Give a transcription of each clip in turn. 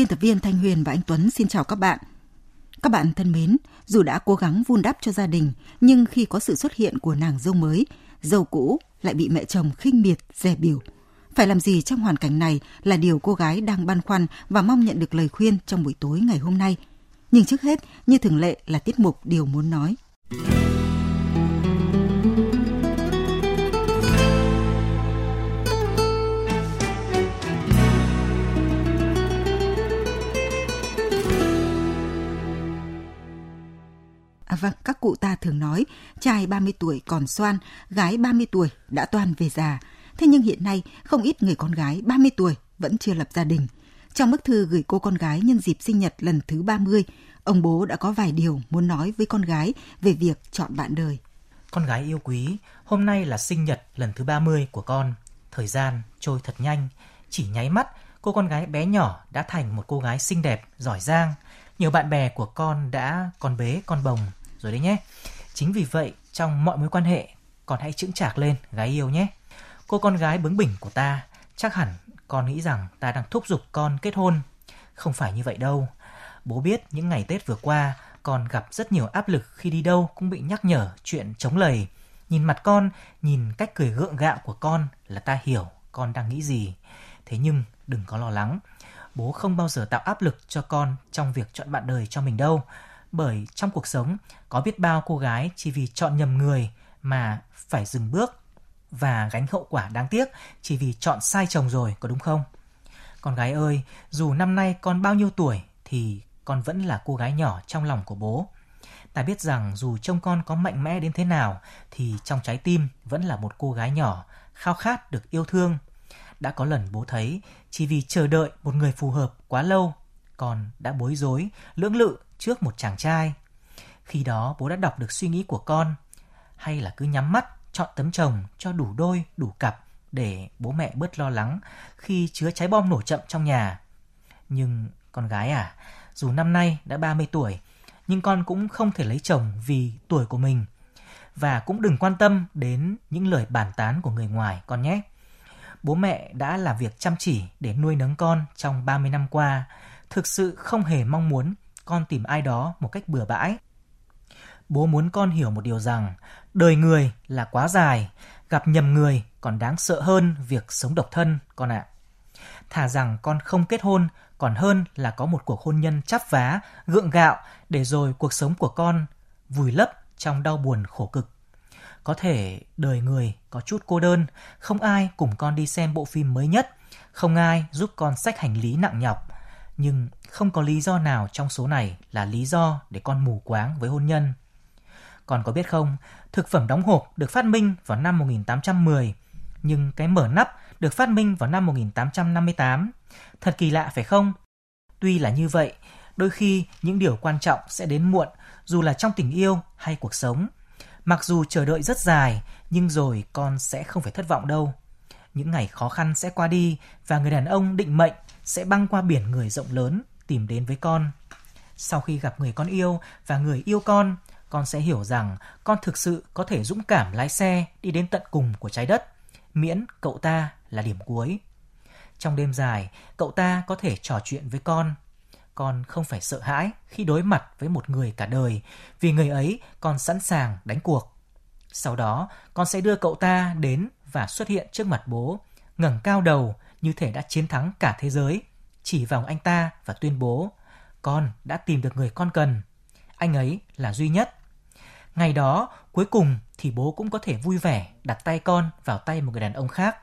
Biên tập viên Thanh Huyền và anh Tuấn xin chào các bạn. Các bạn thân mến, dù đã cố gắng vun đắp cho gia đình, nhưng khi có sự xuất hiện của nàng dâu mới, dâu cũ lại bị mẹ chồng khinh miệt, dè biểu. Phải làm gì trong hoàn cảnh này là điều cô gái đang băn khoăn và mong nhận được lời khuyên trong buổi tối ngày hôm nay. Nhưng trước hết, như thường lệ là tiết mục Điều muốn nói. À vâng, các cụ ta thường nói, trai 30 tuổi còn xoan, gái 30 tuổi đã toan về già. Thế nhưng hiện nay, không ít người con gái 30 tuổi vẫn chưa lập gia đình. Trong bức thư gửi cô con gái nhân dịp sinh nhật lần thứ 30, ông bố đã có vài điều muốn nói với con gái về việc chọn bạn đời. Con gái yêu quý, hôm nay là sinh nhật lần thứ 30 của con. Thời gian trôi thật nhanh, chỉ nháy mắt, cô con gái bé nhỏ đã thành một cô gái xinh đẹp, giỏi giang. Nhiều bạn bè của con đã con bế, con bồng rồi đấy nhé. Chính vì vậy, trong mọi mối quan hệ, con hãy chững chạc lên, gái yêu nhé. Cô con gái bướng bỉnh của ta, chắc hẳn con nghĩ rằng ta đang thúc giục con kết hôn. Không phải như vậy đâu. Bố biết những ngày Tết vừa qua, con gặp rất nhiều áp lực khi đi đâu cũng bị nhắc nhở chuyện chống lầy. Nhìn mặt con, nhìn cách cười gượng gạo của con là ta hiểu con đang nghĩ gì. Thế nhưng đừng có lo lắng. Bố không bao giờ tạo áp lực cho con trong việc chọn bạn đời cho mình đâu bởi trong cuộc sống có biết bao cô gái chỉ vì chọn nhầm người mà phải dừng bước và gánh hậu quả đáng tiếc chỉ vì chọn sai chồng rồi có đúng không? Con gái ơi, dù năm nay con bao nhiêu tuổi thì con vẫn là cô gái nhỏ trong lòng của bố. Ta biết rằng dù trông con có mạnh mẽ đến thế nào thì trong trái tim vẫn là một cô gái nhỏ, khao khát được yêu thương. Đã có lần bố thấy chỉ vì chờ đợi một người phù hợp quá lâu, con đã bối rối, lưỡng lự trước một chàng trai. Khi đó bố đã đọc được suy nghĩ của con, hay là cứ nhắm mắt chọn tấm chồng cho đủ đôi, đủ cặp để bố mẹ bớt lo lắng khi chứa trái bom nổ chậm trong nhà. Nhưng con gái à, dù năm nay đã 30 tuổi, nhưng con cũng không thể lấy chồng vì tuổi của mình. Và cũng đừng quan tâm đến những lời bàn tán của người ngoài con nhé. Bố mẹ đã làm việc chăm chỉ để nuôi nấng con trong 30 năm qua, thực sự không hề mong muốn con tìm ai đó một cách bừa bãi. Bố muốn con hiểu một điều rằng, đời người là quá dài, gặp nhầm người còn đáng sợ hơn việc sống độc thân, con ạ. À. Thà rằng con không kết hôn còn hơn là có một cuộc hôn nhân chắp vá, gượng gạo để rồi cuộc sống của con vùi lấp trong đau buồn khổ cực. Có thể đời người có chút cô đơn, không ai cùng con đi xem bộ phim mới nhất, không ai giúp con sách hành lý nặng nhọc, nhưng không có lý do nào trong số này là lý do để con mù quáng với hôn nhân. Còn có biết không, thực phẩm đóng hộp được phát minh vào năm 1810, nhưng cái mở nắp được phát minh vào năm 1858. Thật kỳ lạ phải không? Tuy là như vậy, đôi khi những điều quan trọng sẽ đến muộn dù là trong tình yêu hay cuộc sống. Mặc dù chờ đợi rất dài, nhưng rồi con sẽ không phải thất vọng đâu. Những ngày khó khăn sẽ qua đi và người đàn ông định mệnh sẽ băng qua biển người rộng lớn tìm đến với con. Sau khi gặp người con yêu và người yêu con, con sẽ hiểu rằng con thực sự có thể dũng cảm lái xe đi đến tận cùng của trái đất, miễn cậu ta là điểm cuối. Trong đêm dài, cậu ta có thể trò chuyện với con. Con không phải sợ hãi khi đối mặt với một người cả đời, vì người ấy còn sẵn sàng đánh cuộc. Sau đó, con sẽ đưa cậu ta đến và xuất hiện trước mặt bố, ngẩng cao đầu như thể đã chiến thắng cả thế giới, chỉ vào anh ta và tuyên bố, con đã tìm được người con cần. Anh ấy là duy nhất. Ngày đó, cuối cùng thì bố cũng có thể vui vẻ đặt tay con vào tay một người đàn ông khác.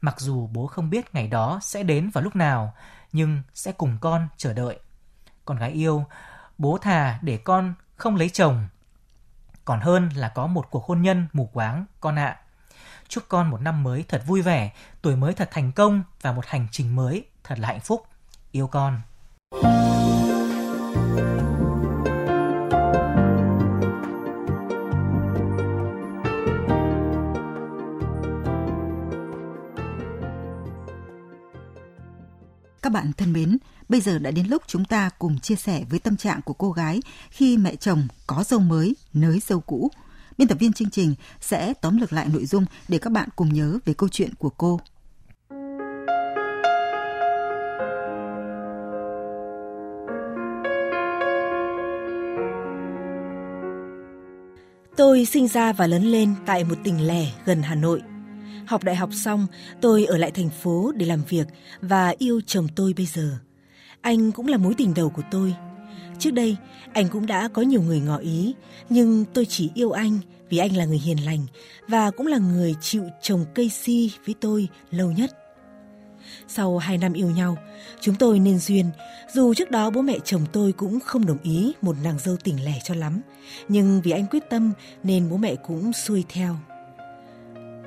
Mặc dù bố không biết ngày đó sẽ đến vào lúc nào, nhưng sẽ cùng con chờ đợi. Con gái yêu, bố thà để con không lấy chồng, còn hơn là có một cuộc hôn nhân mù quáng con ạ. Chúc con một năm mới thật vui vẻ, tuổi mới thật thành công và một hành trình mới thật là hạnh phúc. Yêu con. Các bạn thân mến, bây giờ đã đến lúc chúng ta cùng chia sẻ với tâm trạng của cô gái khi mẹ chồng có dâu mới, nới dâu cũ. Biên tập viên chương trình sẽ tóm lược lại nội dung để các bạn cùng nhớ về câu chuyện của cô. Tôi sinh ra và lớn lên tại một tỉnh lẻ gần Hà Nội – Học đại học xong, tôi ở lại thành phố để làm việc và yêu chồng tôi bây giờ. Anh cũng là mối tình đầu của tôi. Trước đây, anh cũng đã có nhiều người ngỏ ý, nhưng tôi chỉ yêu anh vì anh là người hiền lành và cũng là người chịu trồng cây si với tôi lâu nhất. Sau hai năm yêu nhau, chúng tôi nên duyên, dù trước đó bố mẹ chồng tôi cũng không đồng ý một nàng dâu tỉnh lẻ cho lắm, nhưng vì anh quyết tâm nên bố mẹ cũng xuôi theo.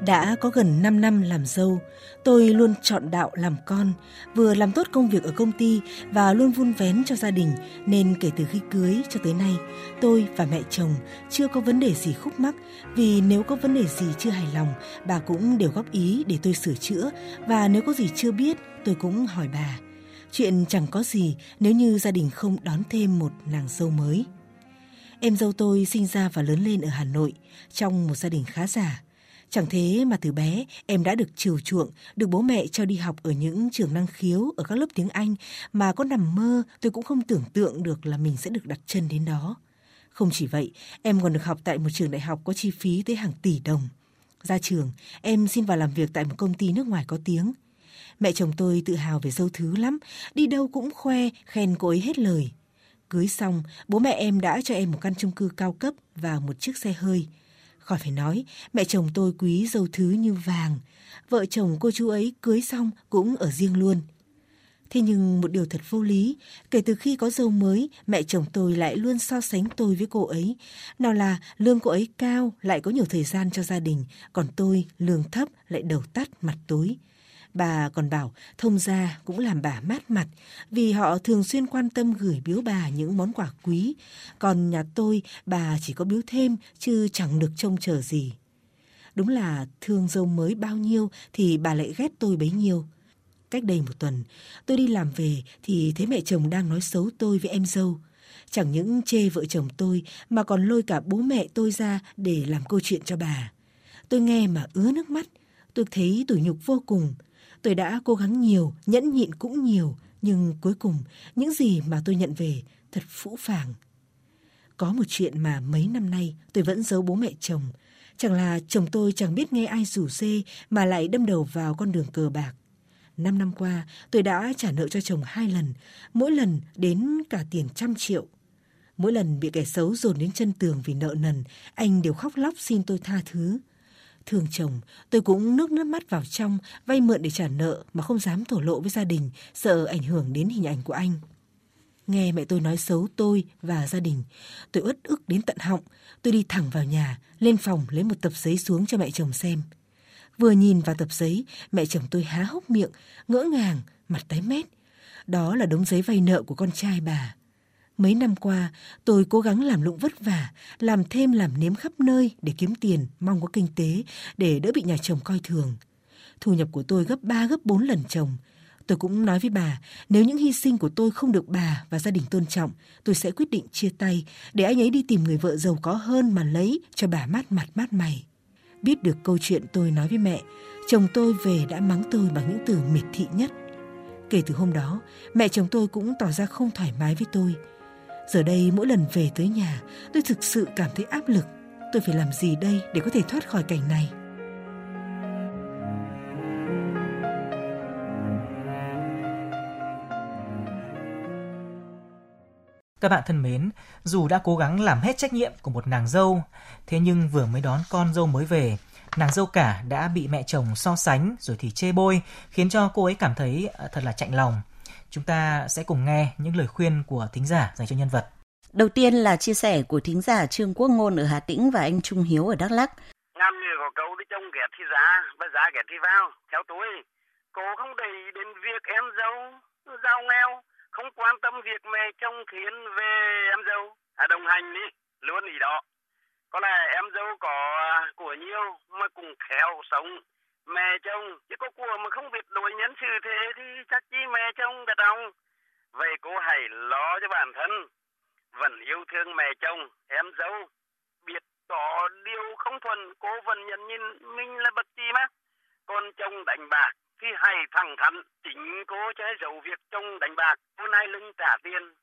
Đã có gần 5 năm làm dâu, tôi luôn chọn đạo làm con, vừa làm tốt công việc ở công ty và luôn vun vén cho gia đình, nên kể từ khi cưới cho tới nay, tôi và mẹ chồng chưa có vấn đề gì khúc mắc, vì nếu có vấn đề gì chưa hài lòng, bà cũng đều góp ý để tôi sửa chữa và nếu có gì chưa biết, tôi cũng hỏi bà. Chuyện chẳng có gì nếu như gia đình không đón thêm một nàng dâu mới. Em dâu tôi sinh ra và lớn lên ở Hà Nội, trong một gia đình khá giả. Chẳng thế mà từ bé em đã được chiều chuộng, được bố mẹ cho đi học ở những trường năng khiếu ở các lớp tiếng Anh mà có nằm mơ tôi cũng không tưởng tượng được là mình sẽ được đặt chân đến đó. Không chỉ vậy, em còn được học tại một trường đại học có chi phí tới hàng tỷ đồng. Ra trường, em xin vào làm việc tại một công ty nước ngoài có tiếng. Mẹ chồng tôi tự hào về dâu thứ lắm, đi đâu cũng khoe, khen cô ấy hết lời. Cưới xong, bố mẹ em đã cho em một căn chung cư cao cấp và một chiếc xe hơi. Khỏi phải nói, mẹ chồng tôi quý dâu thứ như vàng. Vợ chồng cô chú ấy cưới xong cũng ở riêng luôn. Thế nhưng một điều thật vô lý, kể từ khi có dâu mới, mẹ chồng tôi lại luôn so sánh tôi với cô ấy. Nào là lương cô ấy cao, lại có nhiều thời gian cho gia đình, còn tôi lương thấp, lại đầu tắt mặt tối. Bà còn bảo thông gia cũng làm bà mát mặt vì họ thường xuyên quan tâm gửi biếu bà những món quà quý. Còn nhà tôi bà chỉ có biếu thêm chứ chẳng được trông chờ gì. Đúng là thương dâu mới bao nhiêu thì bà lại ghét tôi bấy nhiêu. Cách đây một tuần, tôi đi làm về thì thấy mẹ chồng đang nói xấu tôi với em dâu. Chẳng những chê vợ chồng tôi mà còn lôi cả bố mẹ tôi ra để làm câu chuyện cho bà. Tôi nghe mà ứa nước mắt, tôi thấy tủi nhục vô cùng. Tôi đã cố gắng nhiều, nhẫn nhịn cũng nhiều, nhưng cuối cùng những gì mà tôi nhận về thật phũ phàng. Có một chuyện mà mấy năm nay tôi vẫn giấu bố mẹ chồng. Chẳng là chồng tôi chẳng biết nghe ai rủ xê mà lại đâm đầu vào con đường cờ bạc. Năm năm qua, tôi đã trả nợ cho chồng hai lần, mỗi lần đến cả tiền trăm triệu. Mỗi lần bị kẻ xấu dồn đến chân tường vì nợ nần, anh đều khóc lóc xin tôi tha thứ. Thương chồng, tôi cũng nước nước mắt vào trong, vay mượn để trả nợ mà không dám thổ lộ với gia đình, sợ ảnh hưởng đến hình ảnh của anh. Nghe mẹ tôi nói xấu tôi và gia đình, tôi uất ức đến tận họng. Tôi đi thẳng vào nhà, lên phòng lấy một tập giấy xuống cho mẹ chồng xem. Vừa nhìn vào tập giấy, mẹ chồng tôi há hốc miệng, ngỡ ngàng, mặt tái mét. Đó là đống giấy vay nợ của con trai bà. Mấy năm qua, tôi cố gắng làm lụng vất vả, làm thêm làm nếm khắp nơi để kiếm tiền, mong có kinh tế, để đỡ bị nhà chồng coi thường. Thu nhập của tôi gấp 3 gấp 4 lần chồng. Tôi cũng nói với bà, nếu những hy sinh của tôi không được bà và gia đình tôn trọng, tôi sẽ quyết định chia tay, để anh ấy đi tìm người vợ giàu có hơn mà lấy cho bà mát mặt mát mày. Biết được câu chuyện tôi nói với mẹ, chồng tôi về đã mắng tôi bằng những từ miệt thị nhất. Kể từ hôm đó, mẹ chồng tôi cũng tỏ ra không thoải mái với tôi. Giờ đây mỗi lần về tới nhà, tôi thực sự cảm thấy áp lực. Tôi phải làm gì đây để có thể thoát khỏi cảnh này? Các bạn thân mến, dù đã cố gắng làm hết trách nhiệm của một nàng dâu, thế nhưng vừa mới đón con dâu mới về, nàng dâu cả đã bị mẹ chồng so sánh rồi thì chê bôi, khiến cho cô ấy cảm thấy ờ, thật là chạnh lòng. Chúng ta sẽ cùng nghe những lời khuyên của thính giả dành cho nhân vật. Đầu tiên là chia sẻ của thính giả Trương Quốc Ngôn ở Hà Tĩnh và anh Trung Hiếu ở Đắk Lắk. Nam như có câu đi trong ghé ghét thì ra, bà giá ghét thì vào. Theo tôi, cô không để đến việc em dâu giàu nghèo, không quan tâm việc mẹ chồng khiến về em dâu. À, đồng hành đi, luôn ý đó. Có lẽ em dâu có của nhiều mà cũng khéo sống mẹ chồng, chứ có của mà không biết đối nhân xử thế thì chắc chi mẹ chồng đã đồng vậy cô hãy lo cho bản thân. Vẫn yêu thương mẹ chồng, em dâu. Biết có điều không thuận cô vẫn nhận nhìn mình là bậc chi mà? Còn chồng đánh bạc thì hãy thẳng thắn. Chính cô che giấu việc chồng đánh bạc. Hôm nay lưng trả tiền,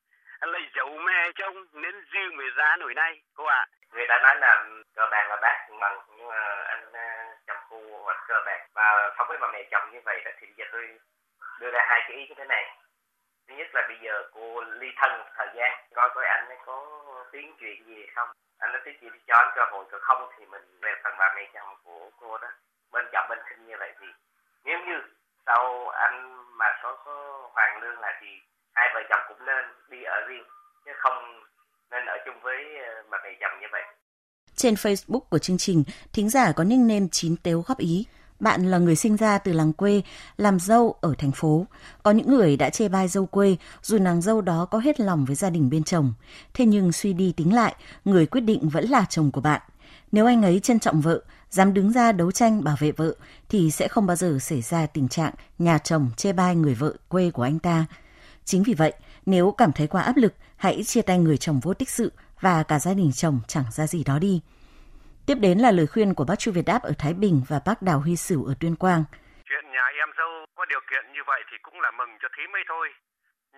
lấy dấu mẹ chồng nên dư mới ra nổi này. Cô ạ. À. người ta nói là cờ bạc là bác bằng, nhưng mà bạc và với bà mẹ chồng như vậy đó thì bây giờ tôi đưa ra hai cái ý như thế này. Thứ nhất là bây giờ cô ly thân một thời gian coi coi anh ấy có tiếng chuyện gì không. Anh nói tiếng chuyện đi cho anh cơ hội còn không thì mình về phần bà mẹ chồng của cô đó. Bên chồng bên sinh như vậy thì nếu như sau anh mà có có hoàng lương là thì hai vợ chồng cũng nên đi ở riêng chứ không nên ở chung với ờ, bà mẹ chồng như vậy. Trên Facebook của chương trình, thính giả có nickname chín tếu góp ý. Bạn là người sinh ra từ làng quê, làm dâu ở thành phố. Có những người đã chê bai dâu quê, dù nàng dâu đó có hết lòng với gia đình bên chồng. Thế nhưng suy đi tính lại, người quyết định vẫn là chồng của bạn. Nếu anh ấy trân trọng vợ, dám đứng ra đấu tranh bảo vệ vợ, thì sẽ không bao giờ xảy ra tình trạng nhà chồng chê bai người vợ quê của anh ta. Chính vì vậy, nếu cảm thấy quá áp lực, hãy chia tay người chồng vô tích sự và cả gia đình chồng chẳng ra gì đó đi. Tiếp đến là lời khuyên của bác Chu Việt Đáp ở Thái Bình và bác Đào Huy Sửu ở Tuyên Quang. Chuyện nhà em dâu có điều kiện như vậy thì cũng là mừng cho thím ấy thôi.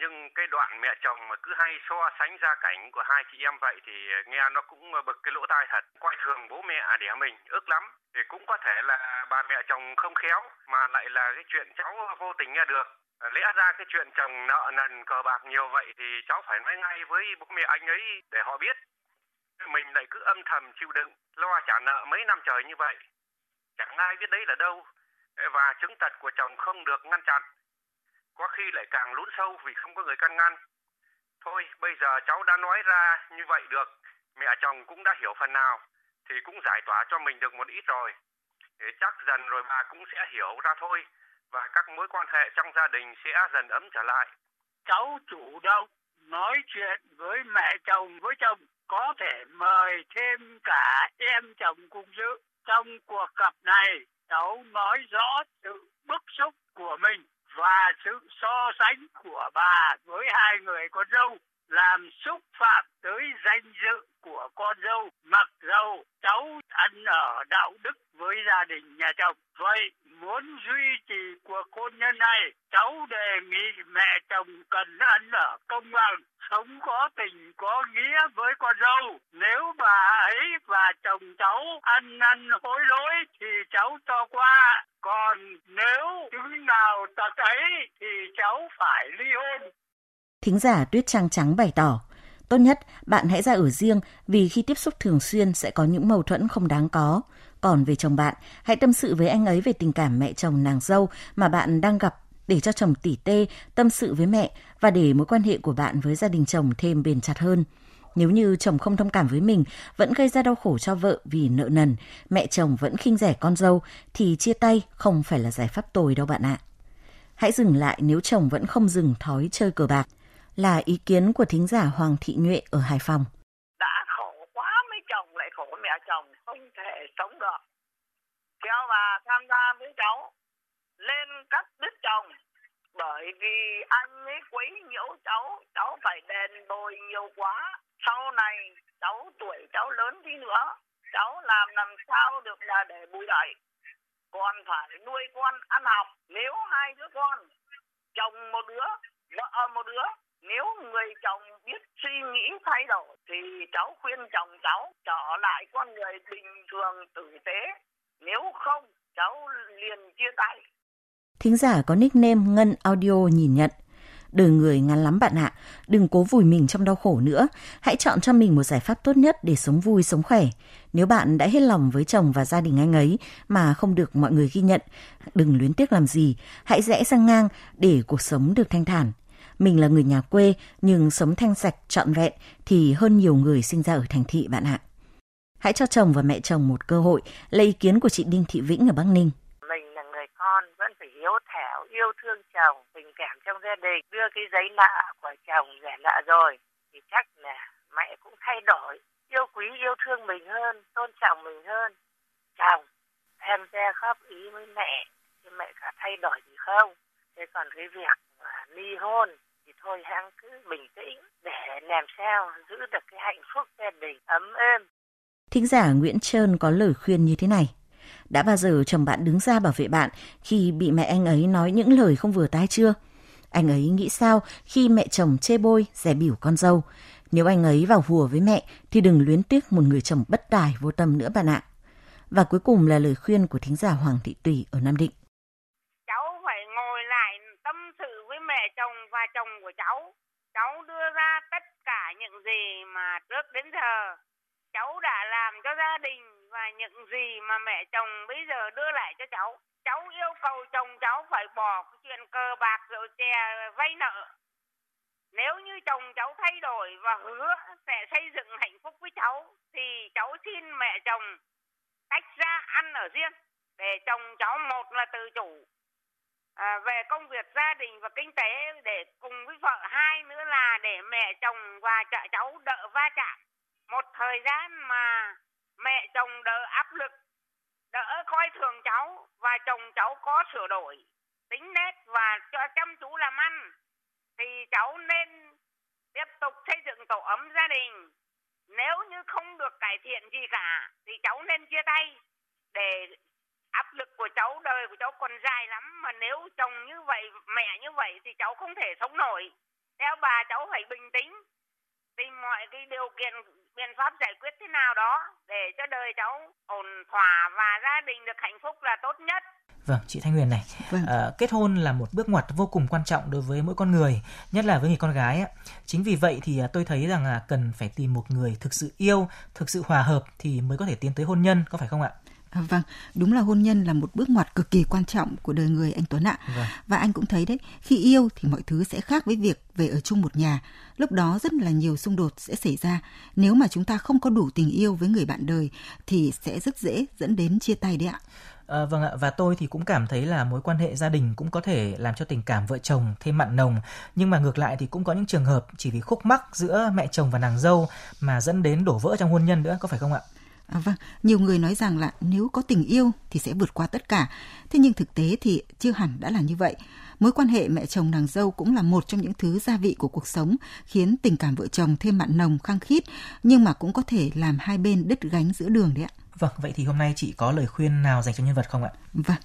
Nhưng cái đoạn mẹ chồng mà cứ hay so sánh gia cảnh của hai chị em vậy thì nghe nó cũng bực cái lỗ tai thật. Coi thường bố mẹ à đẻ mình ước lắm. Thì cũng có thể là bà mẹ chồng không khéo, mà lại là cái chuyện cháu vô tình nghe được. Lẽ ra cái chuyện chồng nợ nần cờ bạc nhiều vậy thì cháu phải nói ngay với bố mẹ anh ấy để họ biết mình lại cứ âm thầm chịu đựng, lo trả nợ mấy năm trời như vậy. Chẳng ai biết đấy là đâu. Và chứng tật của chồng không được ngăn chặn. Có khi lại càng lún sâu vì không có người can ngăn. Thôi, bây giờ cháu đã nói ra như vậy được. Mẹ chồng cũng đã hiểu phần nào, thì cũng giải tỏa cho mình được một ít rồi. Để chắc dần rồi bà cũng sẽ hiểu ra thôi, và các mối quan hệ trong gia đình sẽ dần ấm trở lại. Cháu chủ động nói chuyện với mẹ chồng, với chồng có thể mời thêm cả em chồng cùng dự. Trong cuộc gặp này, cháu nói rõ sự bức xúc của mình và sự so sánh của bà với hai người con dâu làm xúc phạm tới danh dự của con dâu, mặc dầu cháu ăn ở đạo đức với gia đình nhà chồng. Vậy muốn duy trì cuộc hôn nhân này, cháu đề nghị mẹ chồng cần ăn ở công bằng, sống có tình, có nghĩa với con dâu. Nếu bà ấy và chồng cháu ăn năn hối lỗi thì cháu cho qua. Còn nếu chứng nào tật ấy thì cháu phải ly hôn. Thính giả Tuyết trang Trắng bày tỏ, tốt nhất bạn hãy ra ở riêng vì khi tiếp xúc thường xuyên sẽ có những mâu thuẫn không đáng có. Còn về chồng bạn, hãy tâm sự với anh ấy về tình cảm mẹ chồng nàng dâu mà bạn đang gặp để cho chồng tỉ tê tâm sự với mẹ và để mối quan hệ của bạn với gia đình chồng thêm bền chặt hơn. Nếu như chồng không thông cảm với mình, vẫn gây ra đau khổ cho vợ vì nợ nần, mẹ chồng vẫn khinh rẻ con dâu, thì chia tay không phải là giải pháp tồi đâu bạn ạ. Hãy dừng lại nếu chồng vẫn không dừng thói chơi cờ bạc là ý kiến của thính giả Hoàng Thị Nhuệ ở Hải Phòng. Đã khổ quá mấy chồng lại khổ mẹ chồng không thể sống được. Theo bà tham gia với cháu lên cắt đứt chồng bởi vì anh ấy quấy nhiễu cháu, cháu phải đền bồi nhiều quá. Sau này cháu tuổi cháu lớn đi nữa, cháu làm làm sao được là để bù đẩy. Còn phải nuôi con ăn học. Nếu hai đứa con, chồng một đứa, vợ một đứa nếu người chồng biết suy nghĩ thay đổi thì cháu khuyên chồng cháu trở lại con người bình thường tử tế. Nếu không, cháu liền chia tay. Thính giả có nickname Ngân Audio nhìn nhận. Đời người ngắn lắm bạn ạ, đừng cố vùi mình trong đau khổ nữa, hãy chọn cho mình một giải pháp tốt nhất để sống vui, sống khỏe. Nếu bạn đã hết lòng với chồng và gia đình anh ấy mà không được mọi người ghi nhận, đừng luyến tiếc làm gì, hãy rẽ sang ngang để cuộc sống được thanh thản. Mình là người nhà quê nhưng sống thanh sạch trọn vẹn thì hơn nhiều người sinh ra ở thành thị bạn ạ. Hãy cho chồng và mẹ chồng một cơ hội, lấy ý kiến của chị Đinh Thị Vĩnh ở Bắc Ninh. Mình là người con vẫn phải hiếu thảo, yêu thương chồng, tình cảm trong gia đình. Đưa cái giấy nợ của chồng để nợ rồi thì chắc là mẹ cũng thay đổi, yêu quý, yêu thương mình hơn, tôn trọng mình hơn. Chồng em ra góp ý với mẹ, thì mẹ có thay đổi gì không? Thế còn cái việc ly hôn thôi hãng cứ bình tĩnh để làm sao giữ được cái hạnh phúc gia đình ấm êm. Thính giả Nguyễn Trơn có lời khuyên như thế này. Đã bao giờ chồng bạn đứng ra bảo vệ bạn khi bị mẹ anh ấy nói những lời không vừa tai chưa? Anh ấy nghĩ sao khi mẹ chồng chê bôi, rẻ biểu con dâu? Nếu anh ấy vào hùa với mẹ thì đừng luyến tiếc một người chồng bất tài vô tâm nữa bạn ạ. Và cuối cùng là lời khuyên của thính giả Hoàng Thị Tùy ở Nam Định. Cháu phải ngồi lại tâm sự với mẹ chồng và chồng của cháu. Cháu đưa ra tất cả những gì mà trước đến giờ cháu đã làm cho gia đình và những gì mà mẹ chồng bây giờ đưa lại cho cháu. Cháu yêu cầu chồng cháu phải bỏ cái chuyện cờ bạc rượu chè vay nợ. Nếu như chồng cháu thay đổi và hứa sẽ xây dựng hạnh phúc với cháu, thì cháu xin mẹ chồng tách ra ăn ở riêng, để chồng cháu một là tự chủ à, về công việc gia đình và kinh tế để cùng với vợ hai nữa là để mẹ chồng và trợ cháu đỡ va chạm. Một thời gian mà mẹ chồng đỡ áp lực đỡ coi thường cháu và chồng cháu có sửa đổi tính nét và cho chăm chú làm ăn thì cháu nên tiếp tục xây dựng tổ ấm gia đình. Nếu như không được cải thiện gì cả thì cháu nên chia tay để áp lực của cháu đời của cháu còn dài lắm mà nếu chồng như vậy mẹ như vậy thì cháu không thể sống nổi theo bà cháu phải bình tĩnh tìm mọi cái điều kiện biện pháp giải quyết thế nào đó để cho đời cháu ổn thỏa và gia đình được hạnh phúc là tốt nhất Vâng, chị Thanh Huyền này, vâng. à, kết hôn là một bước ngoặt vô cùng quan trọng đối với mỗi con người, nhất là với người con gái. Chính vì vậy thì à, tôi thấy rằng là cần phải tìm một người thực sự yêu, thực sự hòa hợp thì mới có thể tiến tới hôn nhân, có phải không ạ? À, vâng, đúng là hôn nhân là một bước ngoặt cực kỳ quan trọng của đời người anh Tuấn ạ. Vâng. Và anh cũng thấy đấy, khi yêu thì mọi thứ sẽ khác với việc về ở chung một nhà. Lúc đó rất là nhiều xung đột sẽ xảy ra. Nếu mà chúng ta không có đủ tình yêu với người bạn đời thì sẽ rất dễ dẫn đến chia tay đấy ạ. À, vâng ạ và tôi thì cũng cảm thấy là mối quan hệ gia đình cũng có thể làm cho tình cảm vợ chồng thêm mặn nồng nhưng mà ngược lại thì cũng có những trường hợp chỉ vì khúc mắc giữa mẹ chồng và nàng dâu mà dẫn đến đổ vỡ trong hôn nhân nữa có phải không ạ? À, vâng, nhiều người nói rằng là nếu có tình yêu thì sẽ vượt qua tất cả. Thế nhưng thực tế thì chưa hẳn đã là như vậy. Mối quan hệ mẹ chồng nàng dâu cũng là một trong những thứ gia vị của cuộc sống, khiến tình cảm vợ chồng thêm mặn nồng khăng khít, nhưng mà cũng có thể làm hai bên đứt gánh giữa đường đấy ạ. Vâng, vậy thì hôm nay chị có lời khuyên nào dành cho nhân vật không ạ? Vâng,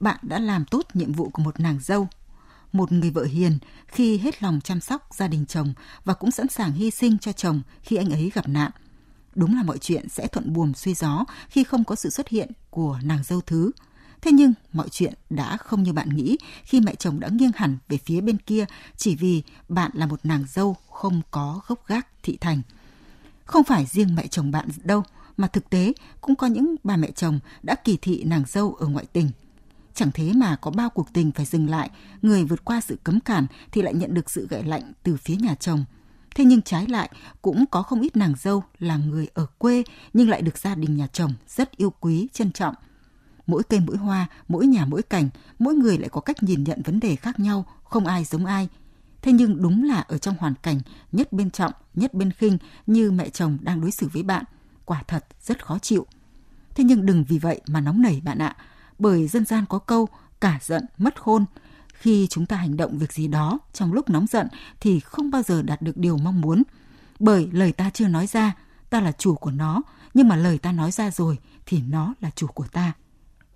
bạn đã làm tốt nhiệm vụ của một nàng dâu, một người vợ hiền khi hết lòng chăm sóc gia đình chồng và cũng sẵn sàng hy sinh cho chồng khi anh ấy gặp nạn – Đúng là mọi chuyện sẽ thuận buồm xuôi gió khi không có sự xuất hiện của nàng dâu thứ. Thế nhưng mọi chuyện đã không như bạn nghĩ khi mẹ chồng đã nghiêng hẳn về phía bên kia chỉ vì bạn là một nàng dâu không có gốc gác thị thành. Không phải riêng mẹ chồng bạn đâu, mà thực tế cũng có những bà mẹ chồng đã kỳ thị nàng dâu ở ngoại tình. Chẳng thế mà có bao cuộc tình phải dừng lại, người vượt qua sự cấm cản thì lại nhận được sự gậy lạnh từ phía nhà chồng – Thế nhưng trái lại, cũng có không ít nàng dâu là người ở quê nhưng lại được gia đình nhà chồng rất yêu quý, trân trọng. Mỗi cây mỗi hoa, mỗi nhà mỗi cảnh, mỗi người lại có cách nhìn nhận vấn đề khác nhau, không ai giống ai. Thế nhưng đúng là ở trong hoàn cảnh nhất bên trọng, nhất bên khinh như mẹ chồng đang đối xử với bạn, quả thật rất khó chịu. Thế nhưng đừng vì vậy mà nóng nảy bạn ạ, bởi dân gian có câu cả giận mất khôn, khi chúng ta hành động việc gì đó trong lúc nóng giận thì không bao giờ đạt được điều mong muốn. Bởi lời ta chưa nói ra, ta là chủ của nó, nhưng mà lời ta nói ra rồi thì nó là chủ của ta.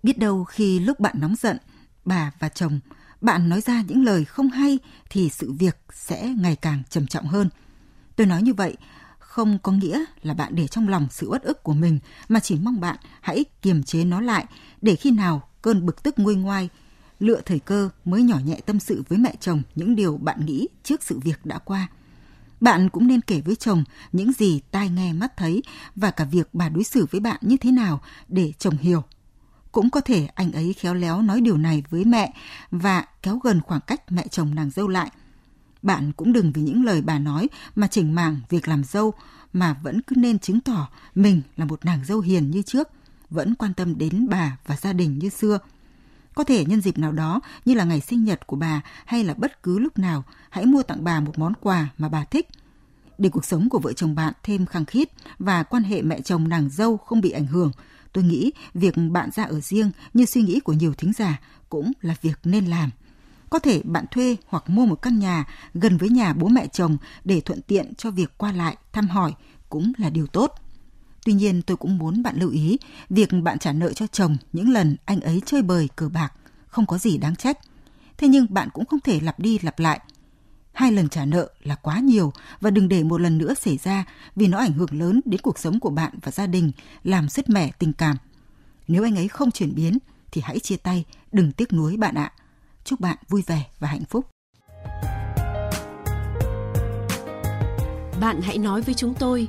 Biết đâu khi lúc bạn nóng giận, bà và chồng, bạn nói ra những lời không hay thì sự việc sẽ ngày càng trầm trọng hơn. Tôi nói như vậy không có nghĩa là bạn để trong lòng sự uất ức của mình mà chỉ mong bạn hãy kiềm chế nó lại để khi nào cơn bực tức nguôi ngoai lựa thời cơ mới nhỏ nhẹ tâm sự với mẹ chồng những điều bạn nghĩ trước sự việc đã qua. Bạn cũng nên kể với chồng những gì tai nghe mắt thấy và cả việc bà đối xử với bạn như thế nào để chồng hiểu. Cũng có thể anh ấy khéo léo nói điều này với mẹ và kéo gần khoảng cách mẹ chồng nàng dâu lại. Bạn cũng đừng vì những lời bà nói mà chỉnh màng việc làm dâu mà vẫn cứ nên chứng tỏ mình là một nàng dâu hiền như trước, vẫn quan tâm đến bà và gia đình như xưa. Có thể nhân dịp nào đó như là ngày sinh nhật của bà hay là bất cứ lúc nào, hãy mua tặng bà một món quà mà bà thích. Để cuộc sống của vợ chồng bạn thêm khăng khít và quan hệ mẹ chồng nàng dâu không bị ảnh hưởng, tôi nghĩ việc bạn ra ở riêng như suy nghĩ của nhiều thính giả cũng là việc nên làm. Có thể bạn thuê hoặc mua một căn nhà gần với nhà bố mẹ chồng để thuận tiện cho việc qua lại, thăm hỏi cũng là điều tốt. Tuy nhiên tôi cũng muốn bạn lưu ý, việc bạn trả nợ cho chồng những lần anh ấy chơi bời cờ bạc không có gì đáng trách. Thế nhưng bạn cũng không thể lặp đi lặp lại. Hai lần trả nợ là quá nhiều và đừng để một lần nữa xảy ra vì nó ảnh hưởng lớn đến cuộc sống của bạn và gia đình, làm sứt mẻ tình cảm. Nếu anh ấy không chuyển biến thì hãy chia tay, đừng tiếc nuối bạn ạ. Chúc bạn vui vẻ và hạnh phúc. Bạn hãy nói với chúng tôi,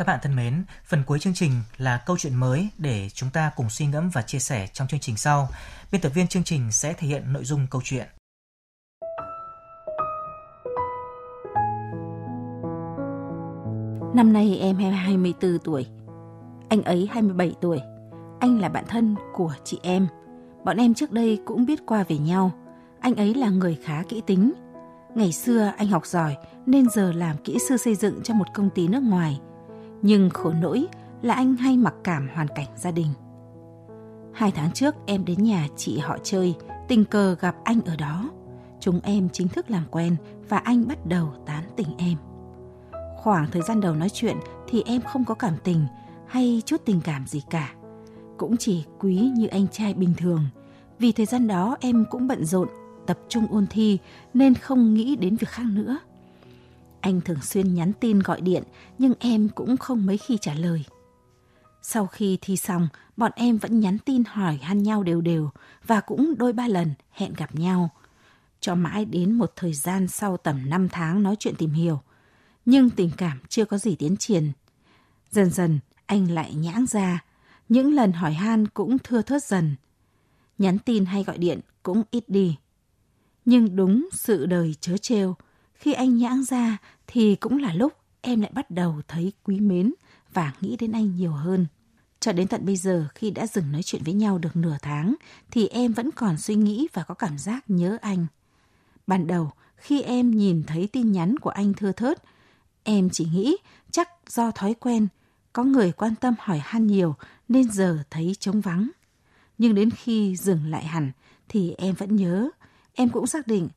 Các bạn thân mến, phần cuối chương trình là câu chuyện mới để chúng ta cùng suy ngẫm và chia sẻ trong chương trình sau. Biên tập viên chương trình sẽ thể hiện nội dung câu chuyện. Năm nay em 24 tuổi, anh ấy 27 tuổi. Anh là bạn thân của chị em. Bọn em trước đây cũng biết qua về nhau. Anh ấy là người khá kỹ tính. Ngày xưa anh học giỏi nên giờ làm kỹ sư xây dựng cho một công ty nước ngoài. Nhưng khổ nỗi là anh hay mặc cảm hoàn cảnh gia đình. Hai tháng trước em đến nhà chị họ chơi, tình cờ gặp anh ở đó. Chúng em chính thức làm quen và anh bắt đầu tán tỉnh em. Khoảng thời gian đầu nói chuyện thì em không có cảm tình hay chút tình cảm gì cả. Cũng chỉ quý như anh trai bình thường. Vì thời gian đó em cũng bận rộn, tập trung ôn thi nên không nghĩ đến việc khác nữa. Anh thường xuyên nhắn tin gọi điện nhưng em cũng không mấy khi trả lời. Sau khi thi xong, bọn em vẫn nhắn tin hỏi han nhau đều đều và cũng đôi ba lần hẹn gặp nhau. Cho mãi đến một thời gian sau tầm 5 tháng nói chuyện tìm hiểu. Nhưng tình cảm chưa có gì tiến triển. Dần dần, anh lại nhãng ra. Những lần hỏi han cũng thưa thớt dần. Nhắn tin hay gọi điện cũng ít đi. Nhưng đúng sự đời chớ trêu, khi anh nhãng ra thì cũng là lúc em lại bắt đầu thấy quý mến và nghĩ đến anh nhiều hơn. Cho đến tận bây giờ khi đã dừng nói chuyện với nhau được nửa tháng thì em vẫn còn suy nghĩ và có cảm giác nhớ anh. Ban đầu khi em nhìn thấy tin nhắn của anh thưa thớt, em chỉ nghĩ chắc do thói quen, có người quan tâm hỏi han nhiều nên giờ thấy trống vắng. Nhưng đến khi dừng lại hẳn thì em vẫn nhớ, em cũng xác định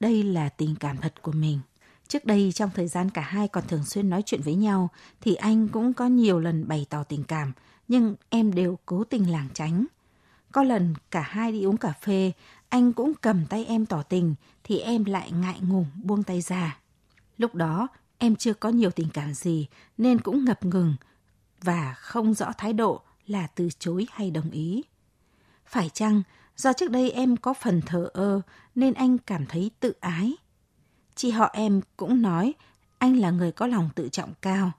đây là tình cảm thật của mình. Trước đây trong thời gian cả hai còn thường xuyên nói chuyện với nhau thì anh cũng có nhiều lần bày tỏ tình cảm nhưng em đều cố tình lảng tránh. Có lần cả hai đi uống cà phê, anh cũng cầm tay em tỏ tình thì em lại ngại ngùng buông tay ra. Lúc đó em chưa có nhiều tình cảm gì nên cũng ngập ngừng và không rõ thái độ là từ chối hay đồng ý. Phải chăng do trước đây em có phần thờ ơ nên anh cảm thấy tự ái? Chị họ em cũng nói anh là người có lòng tự trọng cao.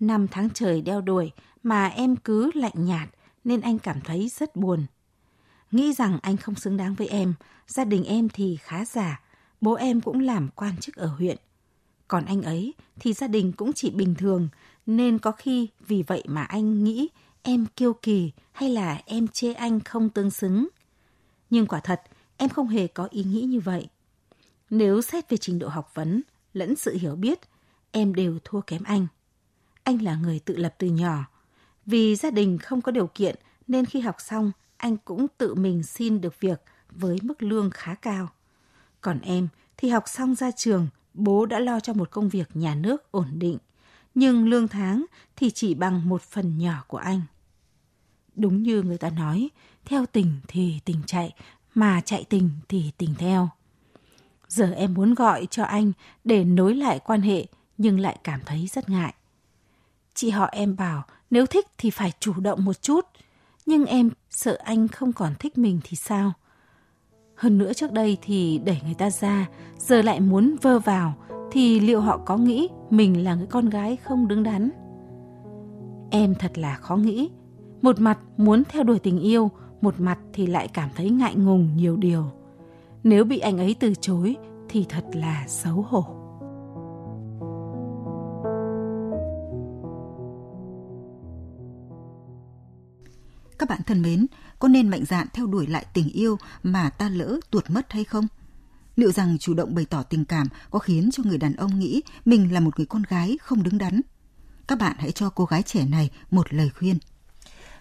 Năm tháng trời đeo đuổi mà em cứ lạnh nhạt nên anh cảm thấy rất buồn. Nghĩ rằng anh không xứng đáng với em, gia đình em thì khá giả, bố em cũng làm quan chức ở huyện. Còn anh ấy thì gia đình cũng chỉ bình thường, nên có khi vì vậy mà anh nghĩ em kiêu kỳ hay là em chê anh không tương xứng. Nhưng quả thật, em không hề có ý nghĩ như vậy. Nếu xét về trình độ học vấn lẫn sự hiểu biết, em đều thua kém anh. Anh là người tự lập từ nhỏ. Vì gia đình không có điều kiện nên khi học xong, anh cũng tự mình xin được việc với mức lương khá cao. Còn em thì học xong ra trường, bố đã lo cho một công việc nhà nước ổn định, nhưng lương tháng thì chỉ bằng một phần nhỏ của anh. Đúng như người ta nói, theo tình thì tình chạy, mà chạy tình thì tình theo. Giờ em muốn gọi cho anh để nối lại quan hệ nhưng lại cảm thấy rất ngại. Chị họ em bảo nếu thích thì phải chủ động một chút. nhưng em sợ anh không còn thích mình thì sao? Hơn nữa trước đây thì đẩy người ta ra, giờ lại muốn vơ vào thì liệu họ có nghĩ mình là người con gái không đứng đắn? Em thật là khó nghĩ. Một mặt muốn theo đuổi tình yêu, một mặt thì lại cảm thấy ngại ngùng nhiều điều. Nếu bị anh ấy từ chối thì thật là xấu hổ. Các bạn thân mến, có nên mạnh dạn theo đuổi lại tình yêu mà ta lỡ tuột mất hay không? Liệu rằng chủ động bày tỏ tình cảm có khiến cho người đàn ông nghĩ mình là một người con gái không đứng đắn? Các bạn hãy cho cô gái trẻ này một lời khuyên.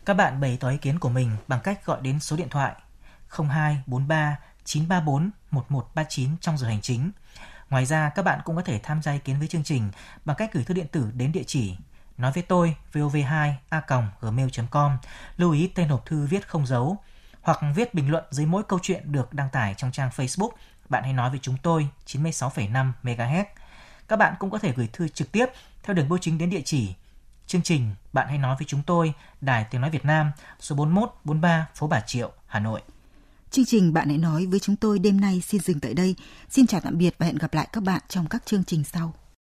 Các bạn bày tỏ ý kiến của mình bằng cách gọi đến số điện thoại 0243 934 1139 trong giờ hành chính. Ngoài ra, các bạn cũng có thể tham gia ý kiến với chương trình bằng cách gửi thư điện tử đến địa chỉ nói với tôi vov2 a gmail.com lưu ý tên hộp thư viết không dấu hoặc viết bình luận dưới mỗi câu chuyện được đăng tải trong trang Facebook bạn hãy nói với chúng tôi 96,5 MHz. Các bạn cũng có thể gửi thư trực tiếp theo đường bưu chính đến địa chỉ chương trình Bạn hãy nói với chúng tôi, Đài Tiếng Nói Việt Nam, số 41 43 phố Bà Triệu, Hà Nội. Chương trình Bạn hãy nói với chúng tôi đêm nay xin dừng tại đây. Xin chào tạm biệt và hẹn gặp lại các bạn trong các chương trình sau.